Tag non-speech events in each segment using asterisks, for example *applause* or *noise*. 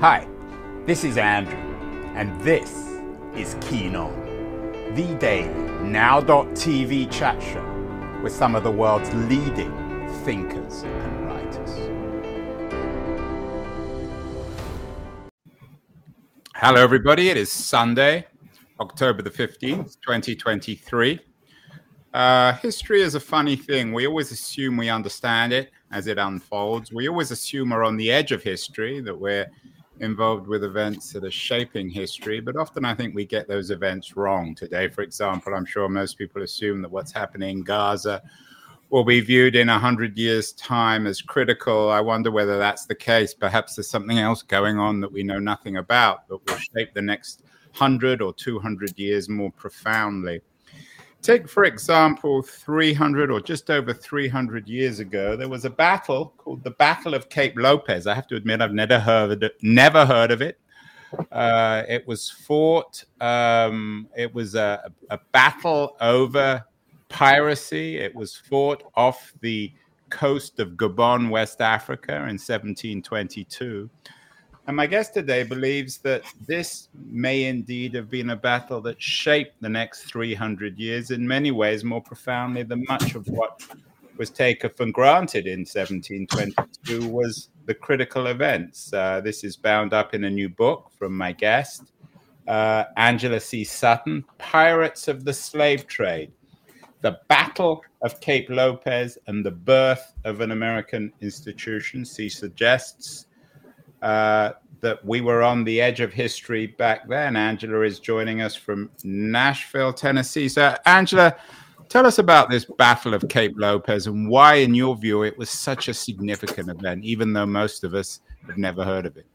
Hi, this is Andrew, and this is Keen On, the daily now.tv chat show with some of the world's leading thinkers and writers. Hello, everybody. It is Sunday, October the 15th, 2023. Uh, history is a funny thing. We always assume we understand it as it unfolds. We always assume we're on the edge of history, that we're involved with events that are shaping history, but often I think we get those events wrong. Today, for example, I'm sure most people assume that what's happening in Gaza will be viewed in 100 years' time as critical. I wonder whether that's the case. Perhaps there's something else going on that we know nothing about that will shape the next 100 or 200 years more profoundly. Take, for example, 300 or just over 300 years ago, there was a battle called the Battle of Cape Lopez. I have to admit, I've never heard of it. Never heard of it. Uh, it was fought. Um, it was a, a battle over piracy. It was fought off the coast of Gabon, West Africa, in 1722. And my guest today believes that this may indeed have been a battle that shaped the next 300 years in many ways more profoundly than much of what was taken for granted in 1722 was the critical events. Uh, this is bound up in a new book from my guest, uh, Angela C. Sutton Pirates of the Slave Trade The Battle of Cape Lopez and the Birth of an American Institution. She suggests uh, that we were on the edge of history back then. Angela is joining us from Nashville, Tennessee. So, Angela, tell us about this Battle of Cape Lopez and why, in your view, it was such a significant event, even though most of us have never heard of it.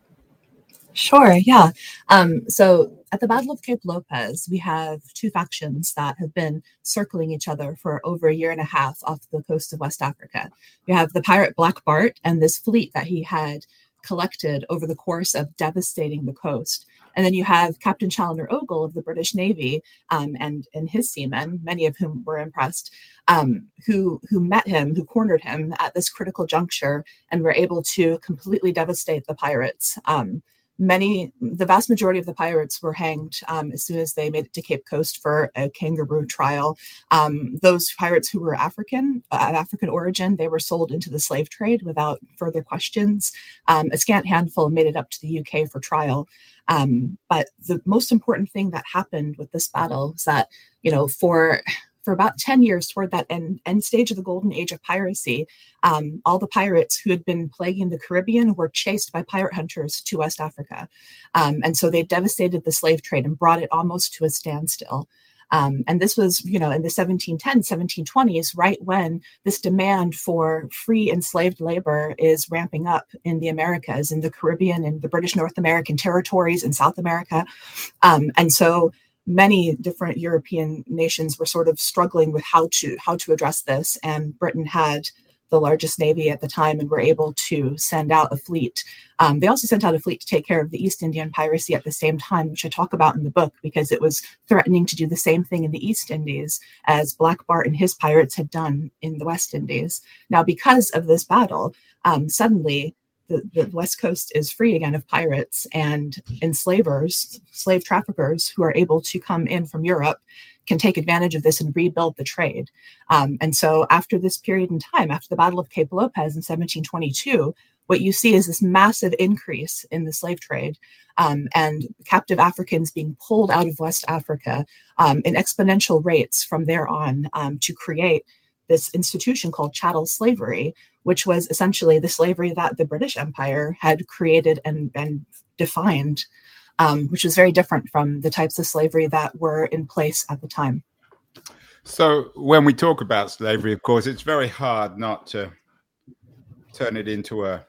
Sure, yeah. Um, so at the Battle of Cape Lopez, we have two factions that have been circling each other for over a year and a half off the coast of West Africa. We have the pirate Black Bart and this fleet that he had collected over the course of devastating the coast. And then you have Captain Chaloner Ogle of the British Navy um, and, and his seamen, many of whom were impressed, um, who, who met him, who cornered him at this critical juncture and were able to completely devastate the pirates. Um, many the vast majority of the pirates were hanged um, as soon as they made it to cape coast for a kangaroo trial. Um, those pirates who were african uh, of african origin they were sold into the slave trade without further questions. Um, a scant handful made it up to the uk for trial. Um, but the most important thing that happened with this battle is that you know for for about 10 years toward that end, end stage of the golden age of piracy, um, all the pirates who had been plaguing the Caribbean were chased by pirate hunters to West Africa. Um, and so they devastated the slave trade and brought it almost to a standstill. Um, and this was, you know, in the 1710s, 1720s, right when this demand for free enslaved labor is ramping up in the Americas, in the Caribbean, in the British North American territories, in South America. Um, and so many different European nations were sort of struggling with how to how to address this, and Britain had the largest navy at the time and were able to send out a fleet. Um, they also sent out a fleet to take care of the East Indian piracy at the same time, which I talk about in the book because it was threatening to do the same thing in the East Indies as Black Bart and his pirates had done in the West Indies. Now, because of this battle, um, suddenly the, the west coast is free again of pirates and enslavers slave traffickers who are able to come in from europe can take advantage of this and rebuild the trade. Um, and so after this period in time after the battle of cape lopez in 1722 what you see is this massive increase in the slave trade um, and captive Africans being pulled out of West Africa um, in exponential rates from there on um, to create this institution called chattel slavery, which was essentially the slavery that the British Empire had created and, and defined, um, which was very different from the types of slavery that were in place at the time. So, when we talk about slavery, of course, it's very hard not to turn it into a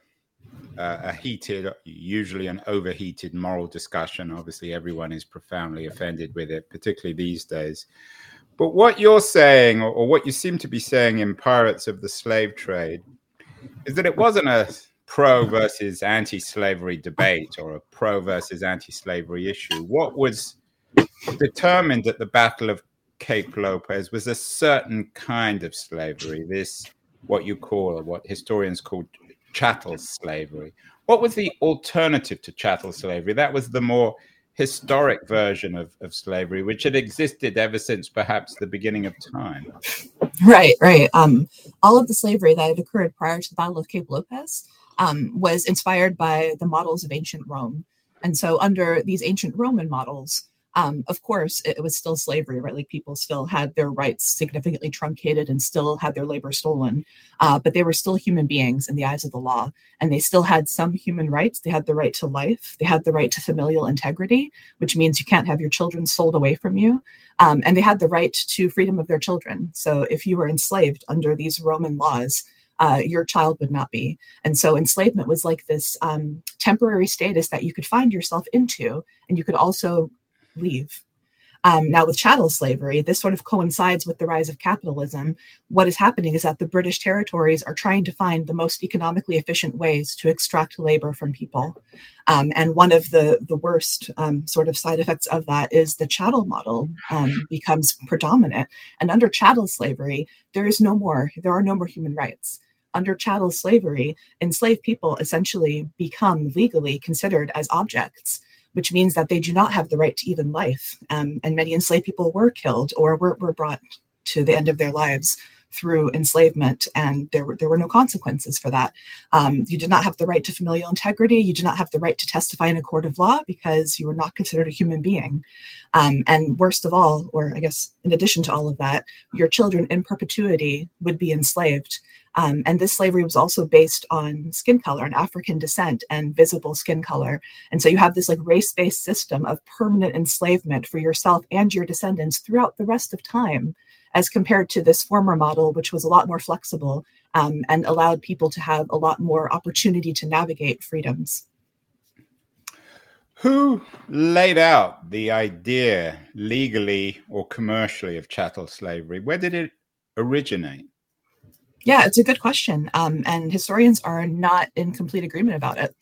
a heated, usually an overheated moral discussion. Obviously, everyone is profoundly offended with it, particularly these days. But what you're saying, or, what you seem to be saying in Pirates of the Slave Trade, is that it wasn't a pro versus anti slavery debate or a pro versus anti slavery issue. What was determined at the Battle of Cape Lopez was a certain kind of slavery, this, what you call, what historians call chattel slavery. what was the alternative to chattel slavery? That was the more historic version of, of slavery, which had existed ever since perhaps the beginning of time. Right, right. Um, all of the slavery that had occurred prior to the Battle of Cape Lopez um, was inspired by the models of ancient Rome. And so, under these ancient Roman models, um, of course, it, was still slavery, right? Like people still had their rights significantly truncated and still had their labor stolen, uh, but they were still human beings in the eyes of the law. And they still had some human rights. They had the right to life, they had the right to familial integrity, which means you can't have your children sold away from you. Um, and they had the right to freedom of their children. So if you were enslaved under these Roman laws, uh, your child would not be. And so enslavement was like this um, temporary status that you could find yourself into, and you could also leave. Um, now, with chattel slavery, this sort of coincides with the rise of capitalism. What is happening is that the British territories are trying to find the most economically efficient ways to extract labor from people. Um, and one of the, the worst um, sort of side effects of that is the chattel model um, becomes predominant. And under chattel slavery, there is no more, there are no more human rights under chattel slavery, enslaved people essentially become legally considered as objects which means that they do not have the right to even life. Um, and many enslaved people were killed or were, were brought to the end of their lives through enslavement, and there were, there were no consequences for that. Um, you did not have the right to familial integrity. You did not have the right to testify in a court of law because you were not considered a human being. Um, and worst of all, or I guess in addition to all of that, your children in perpetuity would be enslaved. Um, and this slavery was also based on skin color and African descent and visible skin color. And so you have this like race based system of permanent enslavement for yourself and your descendants throughout the rest of time, as compared to this former model, which was a lot more flexible um, and allowed people to have a lot more opportunity to navigate freedoms. Who laid out the idea legally or commercially of chattel slavery? Where did it originate? Yeah, it's a good question, um, and historians are not in complete agreement about it.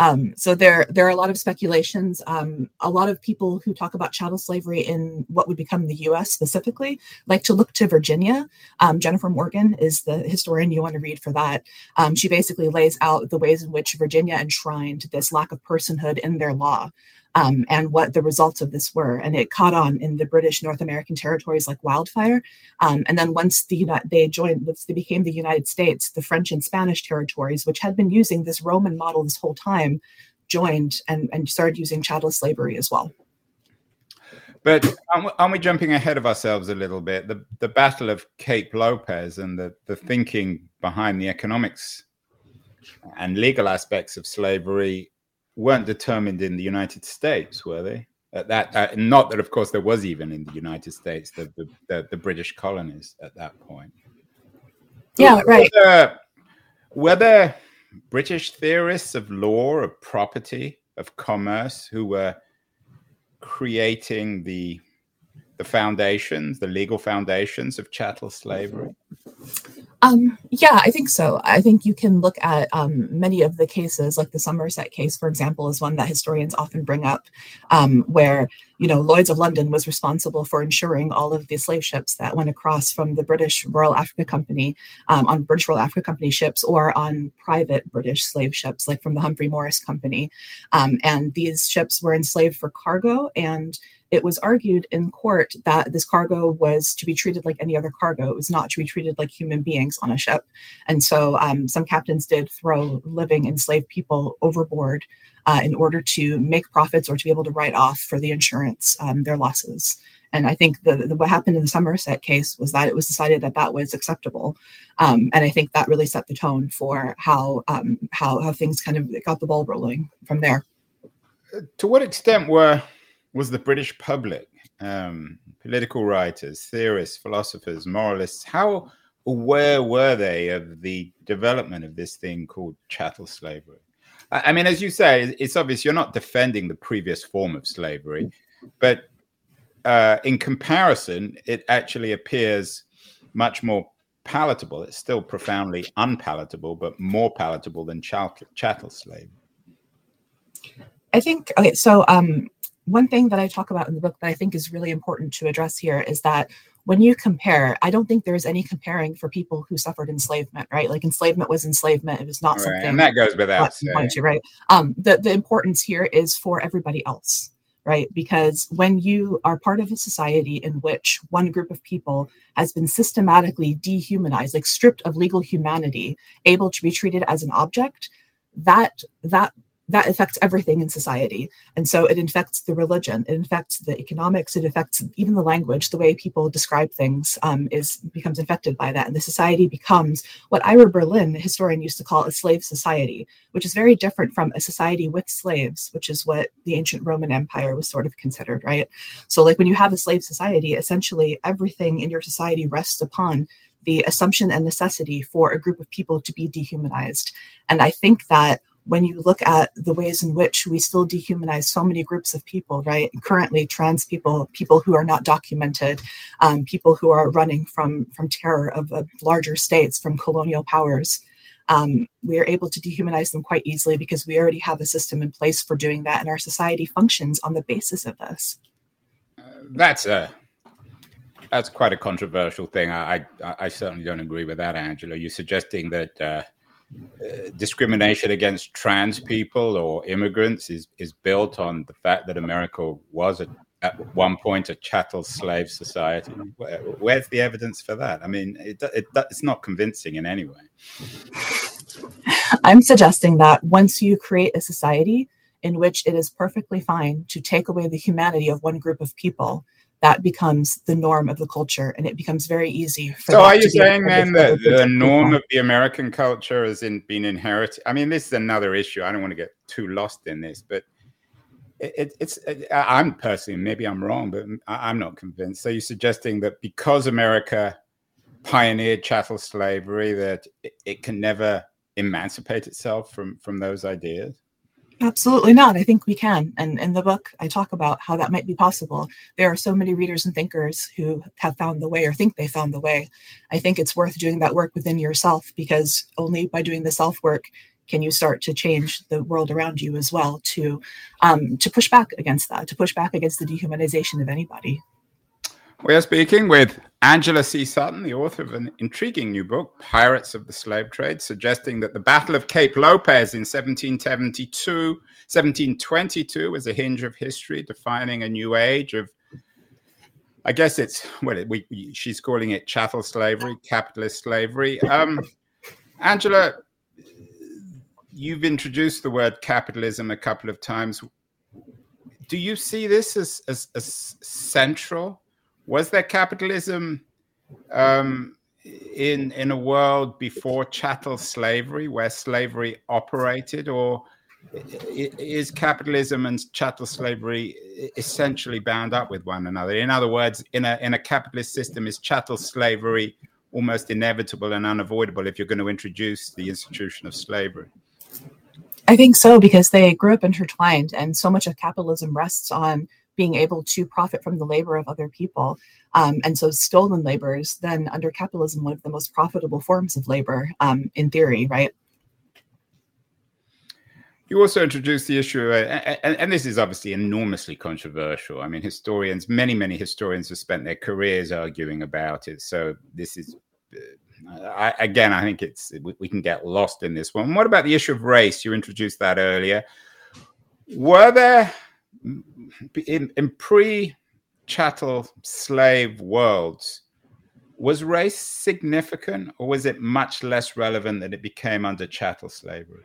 Um, so there, there are a lot of speculations. Um, a lot of people who talk about chattel slavery in what would become the U.S. specifically like to look to Virginia. Um, Jennifer Morgan is the historian you want to read for that. Um, she basically lays out the ways in which Virginia enshrined this lack of personhood in their law um, and what the results of this were. And it caught on in the British North American territories like wildfire. Um, and then once the they joined, once they became the United States, the French and Spanish territories, which had been using this Roman model this whole time, joined and, and started using chattel slavery as well. But aren't we jumping ahead of ourselves a little bit? The the Battle of Cape Lopez and the, the thinking behind the economics and legal aspects of slavery weren't determined in the United States, were they? At that, uh, not that, of course, there was even in the United States the the, the, the British colonies at that point. Yeah, right. Were there, were there British theorists of law, of property, of commerce who were creating the the foundations, the legal foundations of chattel slavery? Um, yeah, I think so. I think you can look at um, many of the cases, like the Somerset case, for example, is one that historians often bring up, um, where you know Lloyd's of London was responsible for insuring all of the slave ships that went across from the British Royal Africa Company um, on British Royal Africa Company ships or on private British slave ships, like from the Humphrey Morris Company, um, and these ships were enslaved for cargo and it was argued in court that this cargo was to be treated like any other cargo. It was not to be treated like human beings on a ship. And so um, some captains did throw living enslaved people overboard uh, in order to make profits or to be able to write off for the insurance um, their losses. And I think the, the, what happened in the Somerset case was that it was decided that that was acceptable, um, and I think that really set the tone for how um, how how things kind of got the ball rolling from there. To what extent were was the British public, um, political writers, theorists, philosophers, moralists, how aware were they of the development of this thing called chattel slavery? I, mean, as you say, it's obvious you're not defending the previous form of slavery, but uh, in comparison, it actually appears much more palatable. It's still profoundly unpalatable, but more palatable than chattel slavery. I think okay. So um, one thing that I talk about in the book that I think is really important to address here is that when you compare, I don't think there's any comparing for people who suffered enslavement, right? Like enslavement was enslavement. It was not right. something and that goes without saying. To, right? Um, the, the importance here is for everybody else, right? Because when you are part of a society in which one group of people has been systematically dehumanized, like stripped of legal humanity, able to be treated as an object, that that that affects everything in society. And so it infects the religion, it infects the economics, it affects even the language, the way people describe things um, is becomes infected by that. And the society becomes what Ira Berlin, the historian, used to call a slave society, which is very different from a society with slaves, which is what the ancient Roman Empire was sort of considered, right? So like when you have a slave society, essentially everything in your society rests upon the assumption and necessity for a group of people to be dehumanized. And I think that when you look at the ways in which we still dehumanize so many groups of people, right? Currently, trans people, people who are not documented, um, people who are running from from terror of, larger states, from colonial powers. Um, we are able to dehumanize them quite easily because we already have a system in place for doing that, and our society functions on the basis of this. Uh, that's a that's quite a controversial thing. I, I, I certainly don't agree with that, Angela. You're suggesting that. Uh, discrimination against trans people or immigrants is, is built on the fact that America was a, at one point a chattel slave society. Where, where's the evidence for that? I mean, it, it, it's not convincing in any way. I'm suggesting that once you create a society in which it is perfectly fine to take away the humanity of one group of people that becomes the norm of the culture and it becomes very easy for so are you saying then that the norm of the american culture has in, been inherited? I mean this is another issue. I don't want to get too lost in this but it, it's it, i'm personally maybe i'm wrong but i'm not convinced. So you're suggesting that because america pioneered chattel slavery that it, it can never emancipate itself from from those ideas Absolutely not. I think we can. And in the book, I talk about how that might be possible. There are so many readers and thinkers who have found the way or think they found the way. I think it's worth doing that work within yourself because only by doing the self work can you start to change the world around you as well to um, to push back against that, to push back against the dehumanization of anybody. We are speaking with Angela C. Sutton, the author of an intriguing new book, Pirates of the Slave Trade, suggesting that the Battle of Cape Lopez in 1772, 1722 was a hinge of history, defining a new age of, I guess it's, well, we, she's calling it chattel slavery, capitalist slavery. Um, Angela, you've introduced the word capitalism a couple of times. Do you see this as, as, as central was there capitalism um, in in a world before chattel slavery, where slavery operated, or is capitalism and chattel slavery essentially bound up with one another? In other words, in a in a capitalist system, is chattel slavery almost inevitable and unavoidable if you're going to introduce the institution of slavery? I think so because they grew up intertwined, and so much of capitalism rests on being able to profit from the labor of other people. Um, and so stolen labor is then under capitalism one of the most profitable forms of labor um, in theory, right? You also introduced the issue, uh, and, and, this is obviously enormously controversial. I mean, historians, many, many historians have spent their careers arguing about it. So this is, uh, I, again, I think it's we, we can get lost in this one. What about the issue of race? You introduced that earlier. Were there in, in pre chattel slave worlds, was race significant or was it much less relevant than it became under chattel slavery?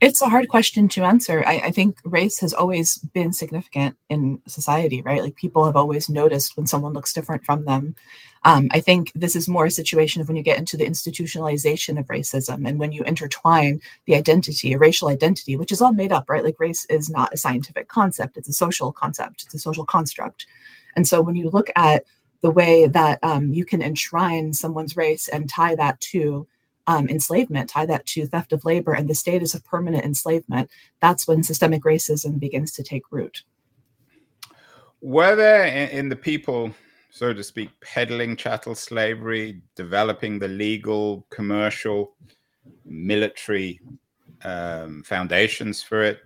It's a hard question to answer. I, I, think race has always been significant in society, right? Like people have always noticed when someone looks different from them. Um, I think this is more a situation of when you get into the institutionalization of racism and when you intertwine the identity, a racial identity, which is all made up, right? Like race is not a scientific concept, it's a social concept, it's a social construct. And so when you look at the way that um, you can enshrine someone's race and tie that to um, enslavement, tie that to theft of labor and the status of permanent enslavement, that's when systemic racism begins to take root. Were there in the people, so to speak, peddling chattel slavery, developing the legal, commercial, military um, foundations for it?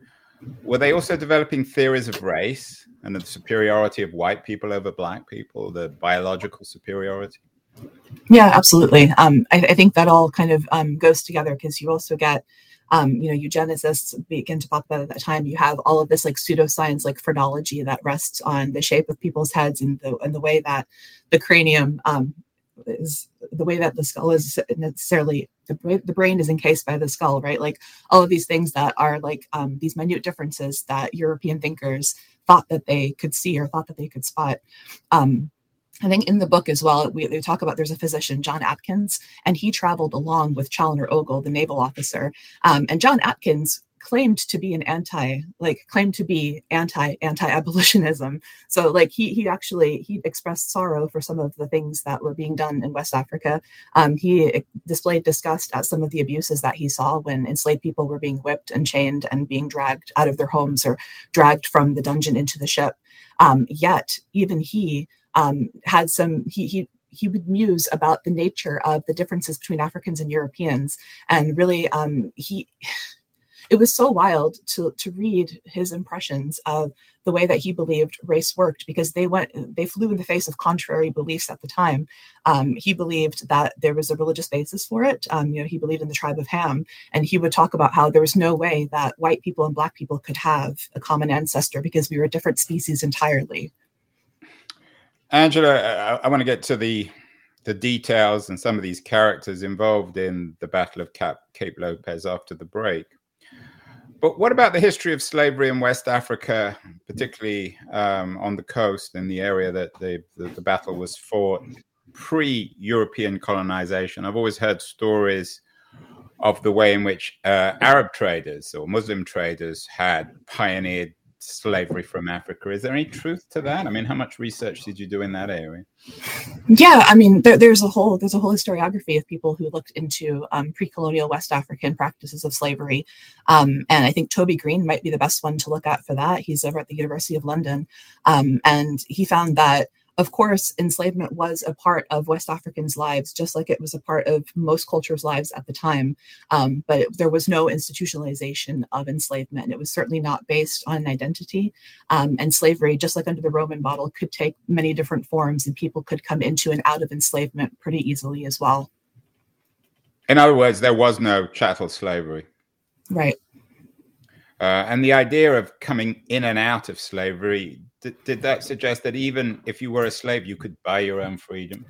Were they also developing theories of race? and the superiority of white people over black people, the biological superiority? Yeah, absolutely. Um, I, I, think that all kind of um, goes together because you also get, um, you know, eugenicists begin to pop up at that time. You have all of this like pseudoscience, like phrenology that rests on the shape of people's heads and the and the way that the cranium um, is the way that the skull is necessarily the, the brain is encased by the skull, right? Like all of these things that are like um, these minute differences that European thinkers thought that they could see or thought that they could spot. Um, I think in the book as well, we, we, talk about there's a physician, John Atkins, and he traveled along with Chaloner Ogle, the naval officer. Um, and John Atkins claimed to be an anti like claimed to be anti anti-abolitionism so like he he actually he expressed sorrow for some of the things that were being done in west africa um, he displayed disgust at some of the abuses that he saw when enslaved people were being whipped and chained and being dragged out of their homes or dragged from the dungeon into the ship um, yet even he um, had some he he he would muse about the nature of the differences between Africans and Europeans, and really, um, he *sighs* it was so wild to to read his impressions of the way that he believed race worked because they went they flew in the face of contrary beliefs at the time. Um, he believed that there was a religious basis for it. Um, you know, he believed in the tribe of Ham, and he would talk about how there was no way that white people and black people could have a common ancestor because we were a different species entirely. Angela, I, I want to get to the the details and some of these characters involved in the Battle of Cap, Cape Lopez after the break. But what about the history of slavery in West Africa, particularly um, on the coast in the area that the, the, the battle was fought pre European colonization? I've always heard stories of the way in which uh, Arab traders or Muslim traders had pioneered slavery from Africa. Is there any truth to that? I mean, how much research did you do in that area? Yeah, I mean, there, there's a whole there's a whole historiography of people who looked into um, pre-colonial West African practices of slavery, um, and I think Toby Green might be the best one to look at for that. He's over at the University of London, um, and he found that of course, enslavement was a part of West Africans' lives, just like it was a part of most cultures' lives at the time. Um, but it, there was no institutionalization of enslavement. It was certainly not based on identity. Um, and slavery, just like under the Roman model, could take many different forms, and people could come into and out of enslavement pretty easily as well. In other words, there was no chattel slavery. Right. Uh, and the idea of coming in and out of slavery did, did that suggest that even if you were a slave, you could buy your own freedom?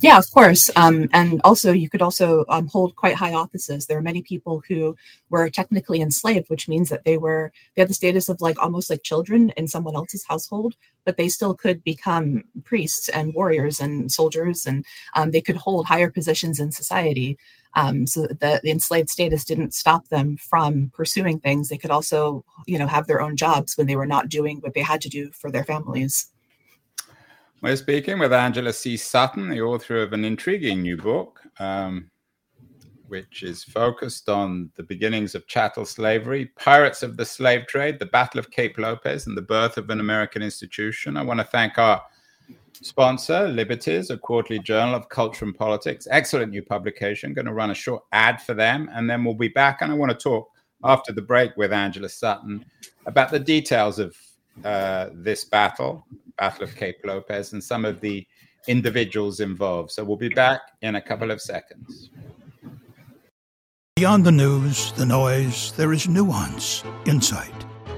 Yeah, of course. Um, and also, you could also um, hold quite high offices. There are many people who were technically enslaved, which means that they were they had the status of like almost like children in someone else's household, but they still could become priests and warriors and soldiers, and um, they could hold higher positions in society. Um, so the, the enslaved status didn't stop them from pursuing things. They could also, you know, have their own jobs when they were not doing what they had to do for their families. We're speaking with Angela C. Sutton, the author of an intriguing new book, um, which is focused on the beginnings of chattel slavery, pirates of the slave trade, the Battle of Cape Lopez, and the birth of an American institution. I want to thank our sponsor, Liberties, a quarterly journal of culture and politics. Excellent new publication. Going to run a short ad for them, and then we'll be back. And I want to talk after the break with Angela Sutton about the details of uh, this battle, Battle of Cape Lopez, and some of the individuals involved. So we'll be back in a couple of seconds. Beyond the news, the noise, there is nuance, insight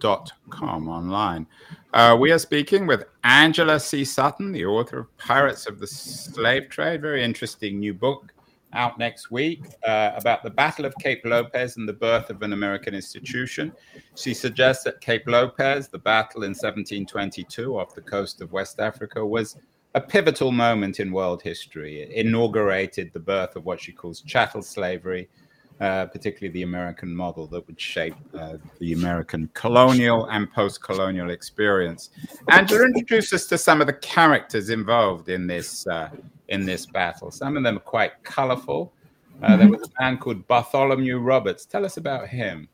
com online. Uh, we are speaking with Angela C. Sutton, the author of Pirates of the Slave Trade. Very interesting new book out next week uh, about the Battle of Cape Lopez and the birth of an American institution. She suggests that Cape Lopez, the battle in 1722 off the coast of West Africa, was a pivotal moment in world history. It inaugurated the birth of what she calls chattel slavery, uh, particularly the American model that would shape uh, the American colonial and post colonial experience. Angela, introduce us to some of the characters involved in this, uh, in this battle. Some of them are quite colorful. Uh, there mm-hmm. was a man called Bartholomew Roberts. Tell us about him.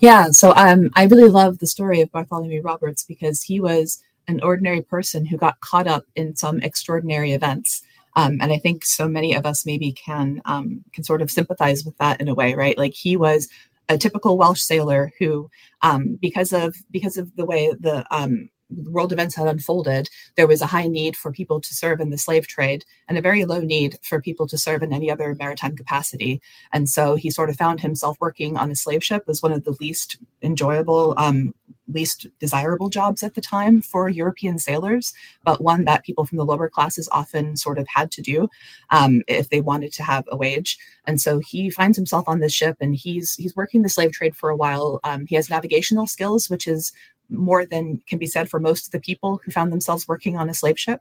Yeah, so um, I really love the story of Bartholomew Roberts because he was an ordinary person who got caught up in some extraordinary events. Um, and I think so many of us maybe can um, can sort of sympathize with that in a way, right? Like he was a typical Welsh sailor who, um, because of because of the way the um, world events had unfolded, there was a high need for people to serve in the slave trade and a very low need for people to serve in any other maritime capacity. And so he sort of found himself working on a slave ship as one of the least enjoyable, um, least desirable jobs at the time for European sailors, but one that people from the lower classes often sort of had to do um, if they wanted to have a wage. And so he finds himself on this ship and he's he's working the slave trade for a while. Um, he has navigational skills, which is more than can be said for most of the people who found themselves working on a slave ship.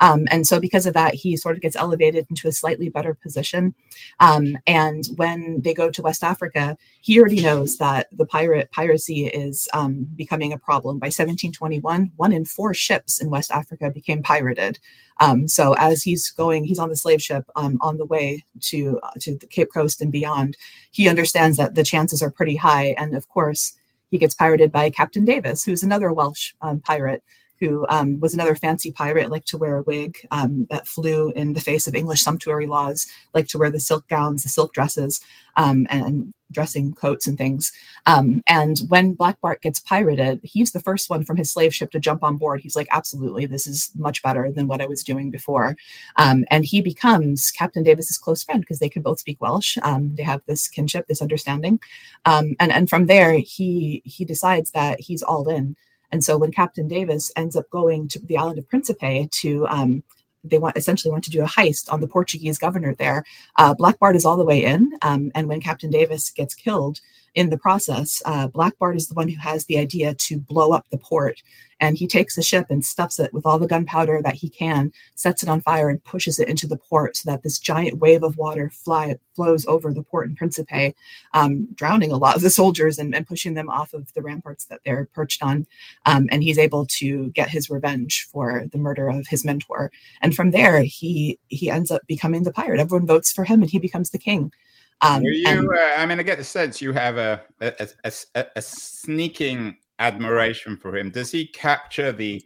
Um, and so, because of that, he sort of gets elevated into a slightly better position. Um, and when they go to West Africa, he already knows that the pirate piracy is um, becoming a problem. By 1721, one in four ships in West Africa became pirated. Um, so as he's going, he's on the slave ship um, on the way to uh, to the Cape Coast and beyond. He understands that the chances are pretty high, and of course he gets pirated by Captain Davis, who's another Welsh um, pirate who um, was another fancy pirate, liked to wear a wig um, that flew in the face of English sumptuary laws, liked to wear the silk gowns, the silk dresses, um, and dressing coats and things. Um, and when Black Bart gets pirated, he's the first one from his slave ship to jump on board. He's like, absolutely, this is much better than what I was doing before. Um, and he becomes Captain Davis's close friend because they can both speak Welsh. Um, they have this kinship, this understanding. and, and from there, he he decides that he's all in and so when Captain Davis ends up going to the island of Principe to um, they want essentially want to do a heist on the Portuguese governor there. Uh, Black Bart is all the way in, um, and when Captain Davis gets killed, in the process, uh, Black Bart is the one who has the idea to blow up the port. And he takes the ship and stuffs it with all the gunpowder that he can, sets it on fire, and pushes it into the port so that this giant wave of water fly, flows over the port in Principe, um, drowning a lot of the soldiers and, and, pushing them off of the ramparts that they're perched on. Um, and he's able to get his revenge for the murder of his mentor. And from there, he he ends up becoming the pirate. Everyone votes for him, and he becomes the king. Um, you, and, uh, I mean, I get the sense you have a a, a, a, a sneaking admiration for him. Does he capture the,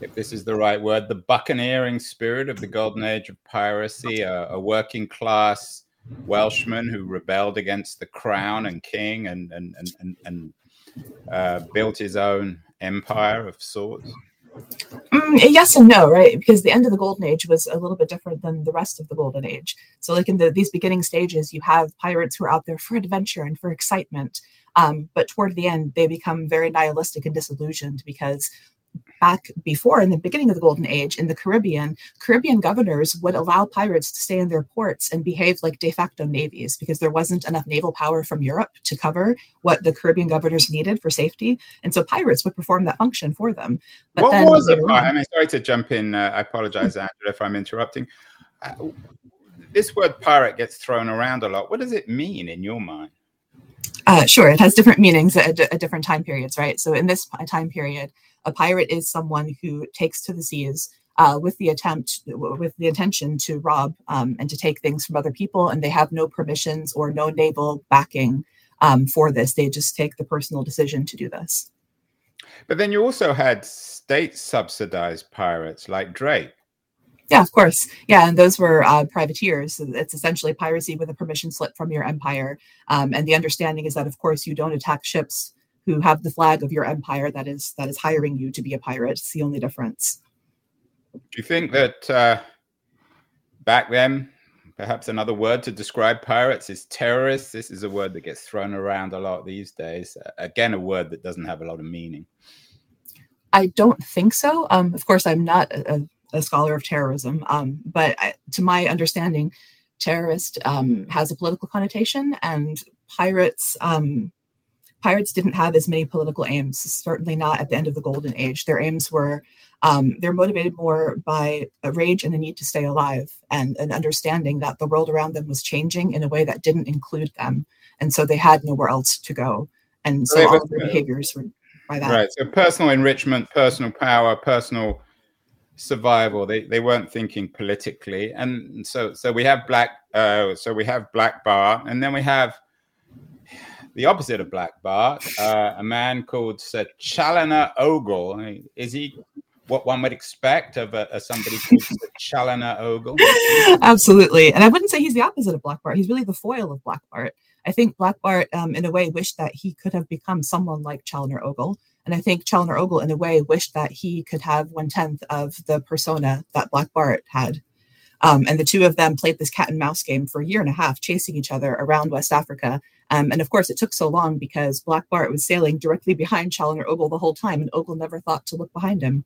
if this is the right word, the buccaneering spirit of the golden age of piracy, a, working class Welshman who rebelled against the crown and king and and and and, and uh, built his own empire of sorts? Mm, yes and no, right? Because the end of the golden age was a little bit different than the rest of the golden age. So, like in the, these beginning stages, you have pirates who are out there for adventure and for excitement. Um, but toward the end, they become very nihilistic and disillusioned because back before in the beginning of the golden age in the caribbean caribbean governors would allow pirates to stay in their ports and behave like de facto navies because there wasn't enough naval power from europe to cover what the caribbean governors needed for safety. And so pirates would perform that function for them. But what was it? i mean sorry to jump in uh, i apologize andrew if i'm interrupting. Uh, this word pirate gets thrown around a lot. What does it mean in your mind? Uh, sure it has different meanings at, at different time periods right? So in this time period a pirate is someone who takes to the seas uh, with the attempt, with the intention to rob um, and to take things from other people, and they have no permissions or no naval backing um, for this. They just take the personal decision to do this. But then you also had state subsidized pirates like Drake. Yeah, of course. Yeah, and those were uh, privateers. It's essentially piracy with a permission slip from your empire. Um, and the understanding is that, of course, you don't attack ships who have the flag of your empire that is that is hiring you to be a pirate. It's the only difference. Do you think that uh, back then, perhaps another word to describe pirates is terrorists? This is a word that gets thrown around a lot these days. Again, a word that doesn't have a lot of meaning. I don't think so. Um, of course, I'm not a, a scholar of terrorism, um, but I, to my understanding, terrorist um, has a political connotation, and pirates um, pirates didn't have as many political aims, certainly not at the end of the Golden Age. Their aims were um, they're motivated more by a rage and a need to stay alive and an understanding that the world around them was changing in a way that didn't include them. And so they had nowhere else to go. And so all of their behaviors were by that. Right. So personal enrichment, personal power, personal survival. They they weren't thinking politically. And so so we have black uh, so we have Black Bart and then we have the opposite of Black Bart, uh, a man called Sir Chaloner Ogle. Is he what one would expect of a, a somebody called Sir Chaloner Ogle? Absolutely, and I wouldn't say he's the opposite of Black Bart. He's really the foil of Black Bart. I think Black Bart, um, in a way, wished that he could have become someone like Chaloner Ogle. And I think Chaloner Ogle, in a way, wished that he could have one tenth of the persona that Black Bart had. Um, and the two of them played this cat and mouse game for a year and a half, chasing each other around West Africa. Um, and of course, it took so long because Black Bart was sailing directly behind Chaloner Ogle the whole time, and Ogle never thought to look behind him.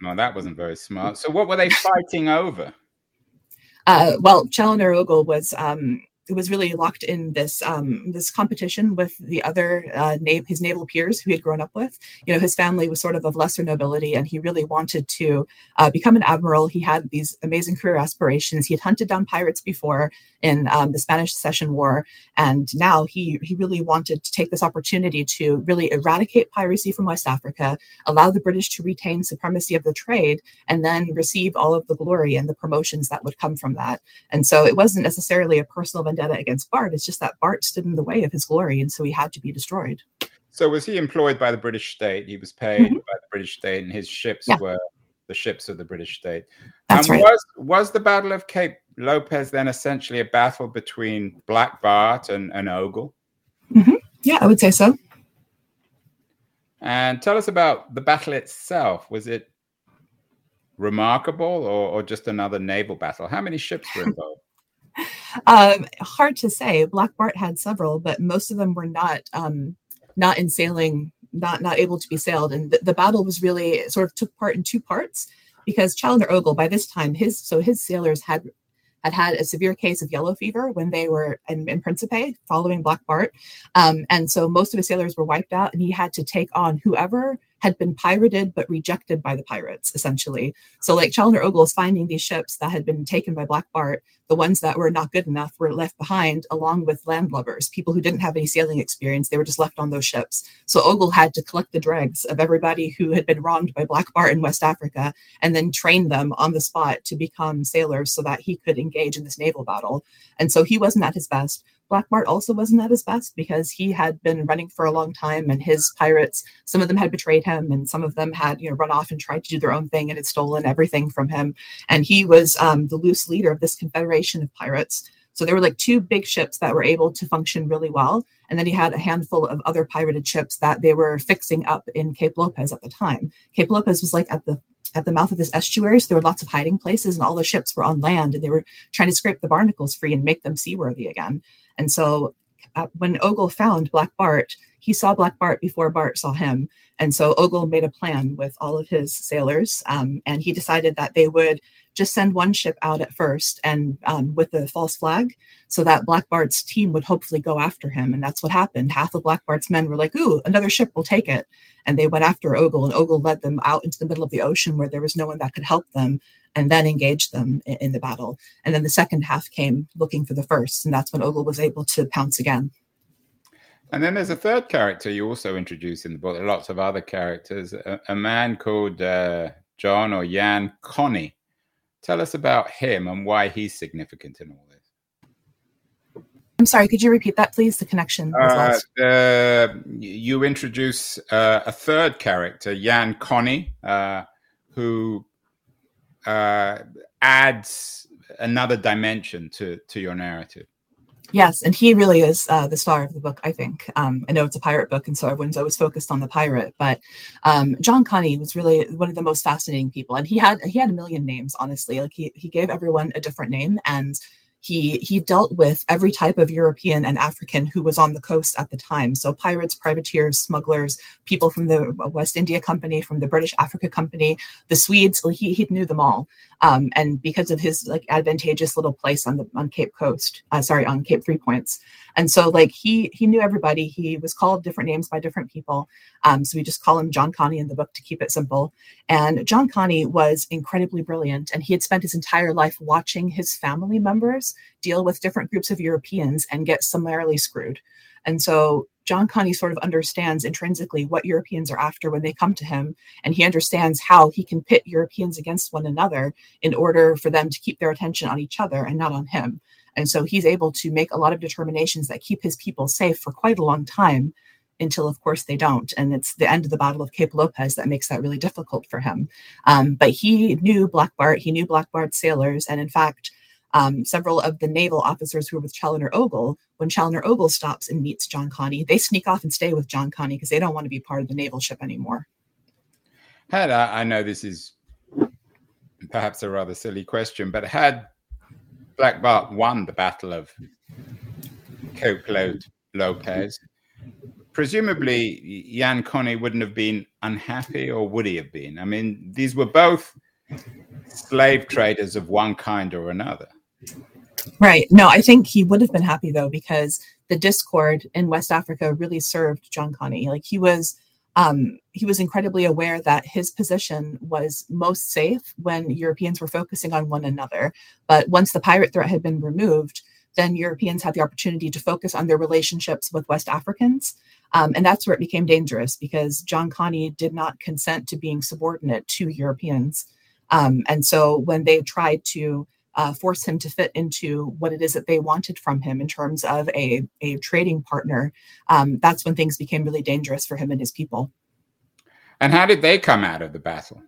No, that wasn't very smart. So, what were they fighting over? Uh, well, Chaloner Ogle was um, was really locked in this um, this competition with the other uh, na- his naval peers who he had grown up with. You know, his family was sort of of lesser nobility, and he really wanted to uh, become an admiral. He had these amazing career aspirations. He had hunted down pirates before in um, the Spanish Succession War, and now he he really wanted to take this opportunity to really eradicate piracy from West Africa, allow the British to retain supremacy of the trade, and then receive all of the glory and the promotions that would come from that. And so it wasn't necessarily a personal vendetta against Bart. It's just that Bart stood in the way of his glory, and so he had to be destroyed. So was he employed by the British state? He was paid mm-hmm. by the British state, and his ships yeah. were the ships of the British state. That's right. Was, was the Battle of Cape Lopez then essentially a battle between Black Bart and, and Ogle? Mm-hmm. Yeah, I would say so. And tell us about the battle itself. Was it remarkable or, or just another naval battle? How many ships were *laughs* involved? Um, hard to say. Black Bart had several, but most of them were not um, not in sailing, not not able to be sailed. And the, the battle was really sort of took part in two parts because Chaloner Ogle, by this time, his so his sailors had had had a severe case of yellow fever when they were in, in Principe following Black Bart. Um, and so most of his sailors were wiped out, and he had to take on whoever had been pirated but rejected by the pirates, essentially. So, like Chaloner Ogle is finding these ships that had been taken by Black Bart, the ones that were not good enough were left behind, along with landlubbers, people who didn't have any sailing experience. They were just left on those ships. So, Ogle had to collect the dregs of everybody who had been wronged by Black Bart in West Africa and then train them on the spot to become sailors so that he could engage in this naval battle. And so, he wasn't at his best. Black Bart also wasn't at his best because he had been running for a long time and his pirates, some of them had betrayed him and some of them had, you know, run off and tried to do their own thing and had stolen everything from him. And he was um, the loose leader of this confederation of pirates. So there were like two big ships that were able to function really well. And then he had a handful of other pirated ships that they were fixing up in Cape Lopez at the time. Cape Lopez was like at the at the mouth of this estuary. So there were lots of hiding places, and all the ships were on land, and they were trying to scrape the barnacles free and make them seaworthy again. And so uh, when Ogle found Black Bart, he saw Black Bart before Bart saw him. And so Ogle made a plan with all of his sailors, um, and he decided that they would just send one ship out at first and um, with a false flag so that Black Bart's team would hopefully go after him. And that's what happened. Half of Black Bart's men were like, ooh, another ship will take it. And they went after Ogle, and Ogle led them out into the middle of the ocean where there was no one that could help them and then engaged them in, in the battle. And then the second half came looking for the first, and that's when Ogle was able to pounce again. And then there's a third character you also introduce in the book. Lots of other characters. A, a man called uh, John or Jan Conny. Tell us about him and why he's significant in all this. I'm sorry, could you repeat that, please? The connection was uh, uh, you introduce uh, a third character, Jan Conny, uh, who uh, adds another dimension to to your narrative. Yes, and he really is uh, the star of the book. I think. Um, I know it's a pirate book, and so everyone's always focused on the pirate. But um, John Conny was really one of the most fascinating people, and he had he had a million names. Honestly, like he he gave everyone a different name, and he he dealt with every type of European and African who was on the coast at the time. So pirates, privateers, smugglers, people from the West India Company, from the British Africa Company, the Swedes. He he knew them all, um, and because of his like advantageous little place on the on Cape Coast, uh, sorry, on Cape Three Points, And so like he he knew everybody. He was called different names by different people. Um, so we just call him John Conny in the book to keep it simple. And John Conny was incredibly brilliant, and he had spent his entire life watching his family members deal with different groups of Europeans and get summarily screwed. And so John Conny sort of understands intrinsically what Europeans are after when they come to him, and he understands how he can pit Europeans against one another in order for them to keep their attention on each other and not on him. And so he's able to make a lot of determinations that keep his people safe for quite a long time until, of course, they don't. And it's the end of the Battle of Cape Lopez that makes that really difficult for him. Um, but he knew Black Bart, he knew Black Bart's sailors, and in fact, um, several of the naval officers who were with Chaloner Ogle, when Chaloner Ogle stops and meets John Conny, they sneak off and stay with John Conny because they don't want to be part of the naval ship anymore. Had I, I know this is perhaps a rather silly question, but had Black Bart won the Battle of Cape Lopez, presumably Jan Conny wouldn't have been unhappy, or would he have been? I mean, these were both slave traders of one kind or another. Right. No, I think he would have been happy though, because the discord in West Africa really served John Conny. Like he was um, he was incredibly aware that his position was most safe when Europeans were focusing on one another. But once the pirate threat had been removed, then Europeans had the opportunity to focus on their relationships with West Africans. Um, and that's where it became dangerous because John Conny did not consent to being subordinate to Europeans. Um, and so when they tried to uh, force him to fit into what it is that they wanted from him in terms of a, a trading partner, um, that's when things became really dangerous for him and his people. And how did they come out of the battle?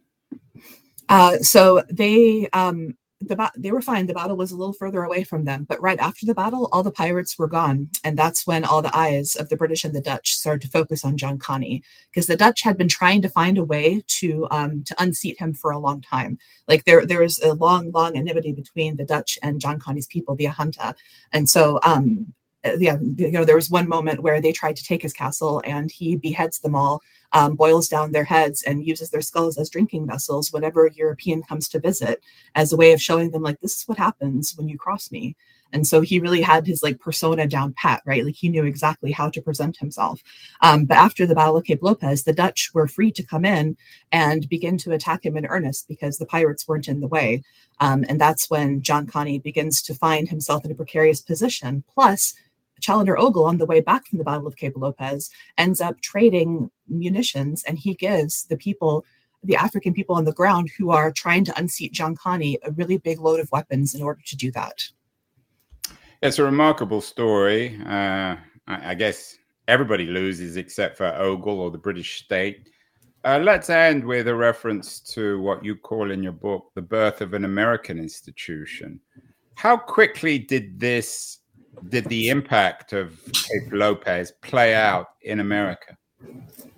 Uh, so they um, the ba- they were fine. The battle was a little further away from them, but right after the battle, all the pirates were gone, and that's when all the eyes of the British and the Dutch started to focus on John Conny because the Dutch had been trying to find a way to um, to unseat him for a long time. Like there there was a long long enmity between the Dutch and John Conny's people, the Ahanta, and so um, yeah, you know there was one moment where they tried to take his castle and he beheads them all um, boils down their heads and uses their skulls as drinking vessels whenever a European comes to visit as a way of showing them, like, this is what happens when you cross me. And so he really had his like persona down pat, right? Like he knew exactly how to present himself. Um, but after the Battle of Cape Lopez, the Dutch were free to come in and begin to attack him in earnest because the pirates weren't in the way. Um, and that's when John Conny begins to find himself in a precarious position. Plus, Chaloner Ogle, on the way back from the Battle of Cape Lopez, ends up trading munitions and he gives the people, the African people on the ground who are trying to unseat John Conny, a really big load of weapons in order to do that. It's a remarkable story. Uh, I, I, guess everybody loses except for Ogle or the British state. Uh, let's end with a reference to what you call in your book the birth of an American institution. How quickly did this did the impact of Cape Lopez play out in America?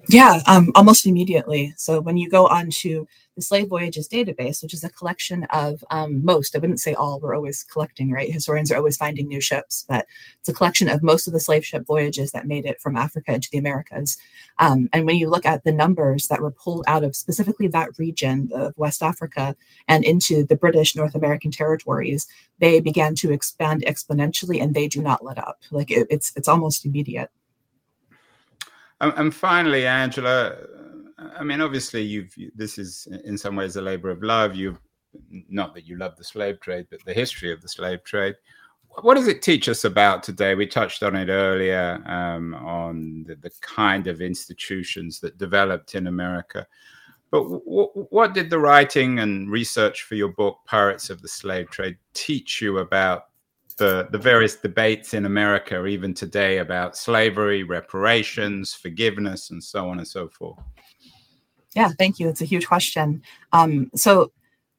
Yeah, um, almost immediately. So when you go onto the Slave Voyages database, which is a collection of um, most, I wouldn't say all, we're always collecting, right? Historians are always finding new ships, but it's a collection of most of the slave ship voyages that made it from Africa into the Americas. Um, and when you look at the numbers that were pulled out of specifically that region of West Africa and into the British North American territories, they began to expand exponentially and they do not let up. Like it, it's it's almost immediate. And finally, Angela, I mean, obviously, you've this is in some ways a labor of love. You've not that you love the slave trade, but the history of the slave trade. What does it teach us about today? We touched on it earlier um, on the, the, kind of institutions that developed in America. But w- what did the writing and research for your book, Pirates of the Slave Trade, teach you about the, the various debates in America, even today, about slavery, reparations, forgiveness, and so on and so forth? Yeah, thank you. It's a huge question. Um, so,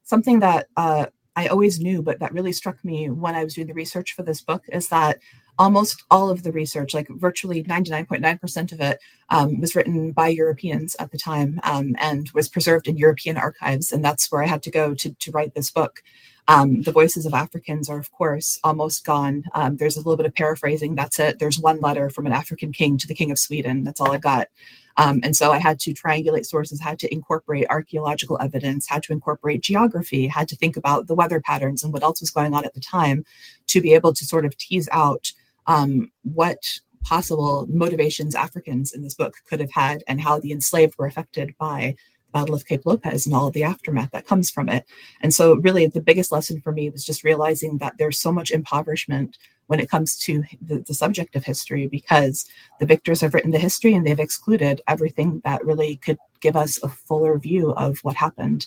something that uh, I always knew, but that really struck me when I was doing the research for this book is that almost all of the research, like virtually 99.9% of it, um, was written by Europeans at the time um, and was preserved in European archives. And that's where I had to go to, to write this book. Um, the voices of Africans are, of course, almost gone. Um, there's a little bit of paraphrasing. That's it. There's one letter from an African king to the king of Sweden. That's all I got. Um, and so I had to triangulate sources, had to incorporate archaeological evidence, had to incorporate geography, had to think about the weather patterns and what else was going on at the time to be able to sort of tease out um, what possible motivations Africans in this book could have had and how the enslaved were affected by Battle of Cape Lopez and all of the aftermath that comes from it. And so, really, the biggest lesson for me was just realizing that there's so much impoverishment when it comes to the, the subject of history because the victors have written the history and they've excluded everything that really could give us a fuller view of what happened.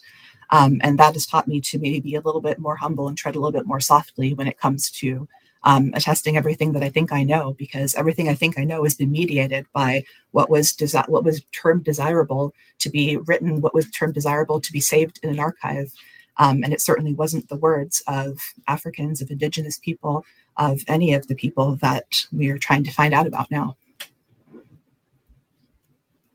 Um, and that has taught me to maybe be a little bit more humble and tread a little bit more softly when it comes to um, attesting everything that I think I know, because everything I think I know has been mediated by what was desi- what was termed desirable to be written, what was termed desirable to be saved in an archive. Um, and it certainly wasn't the words of Africans, of Indigenous people, of any of the people that we are trying to find out about now.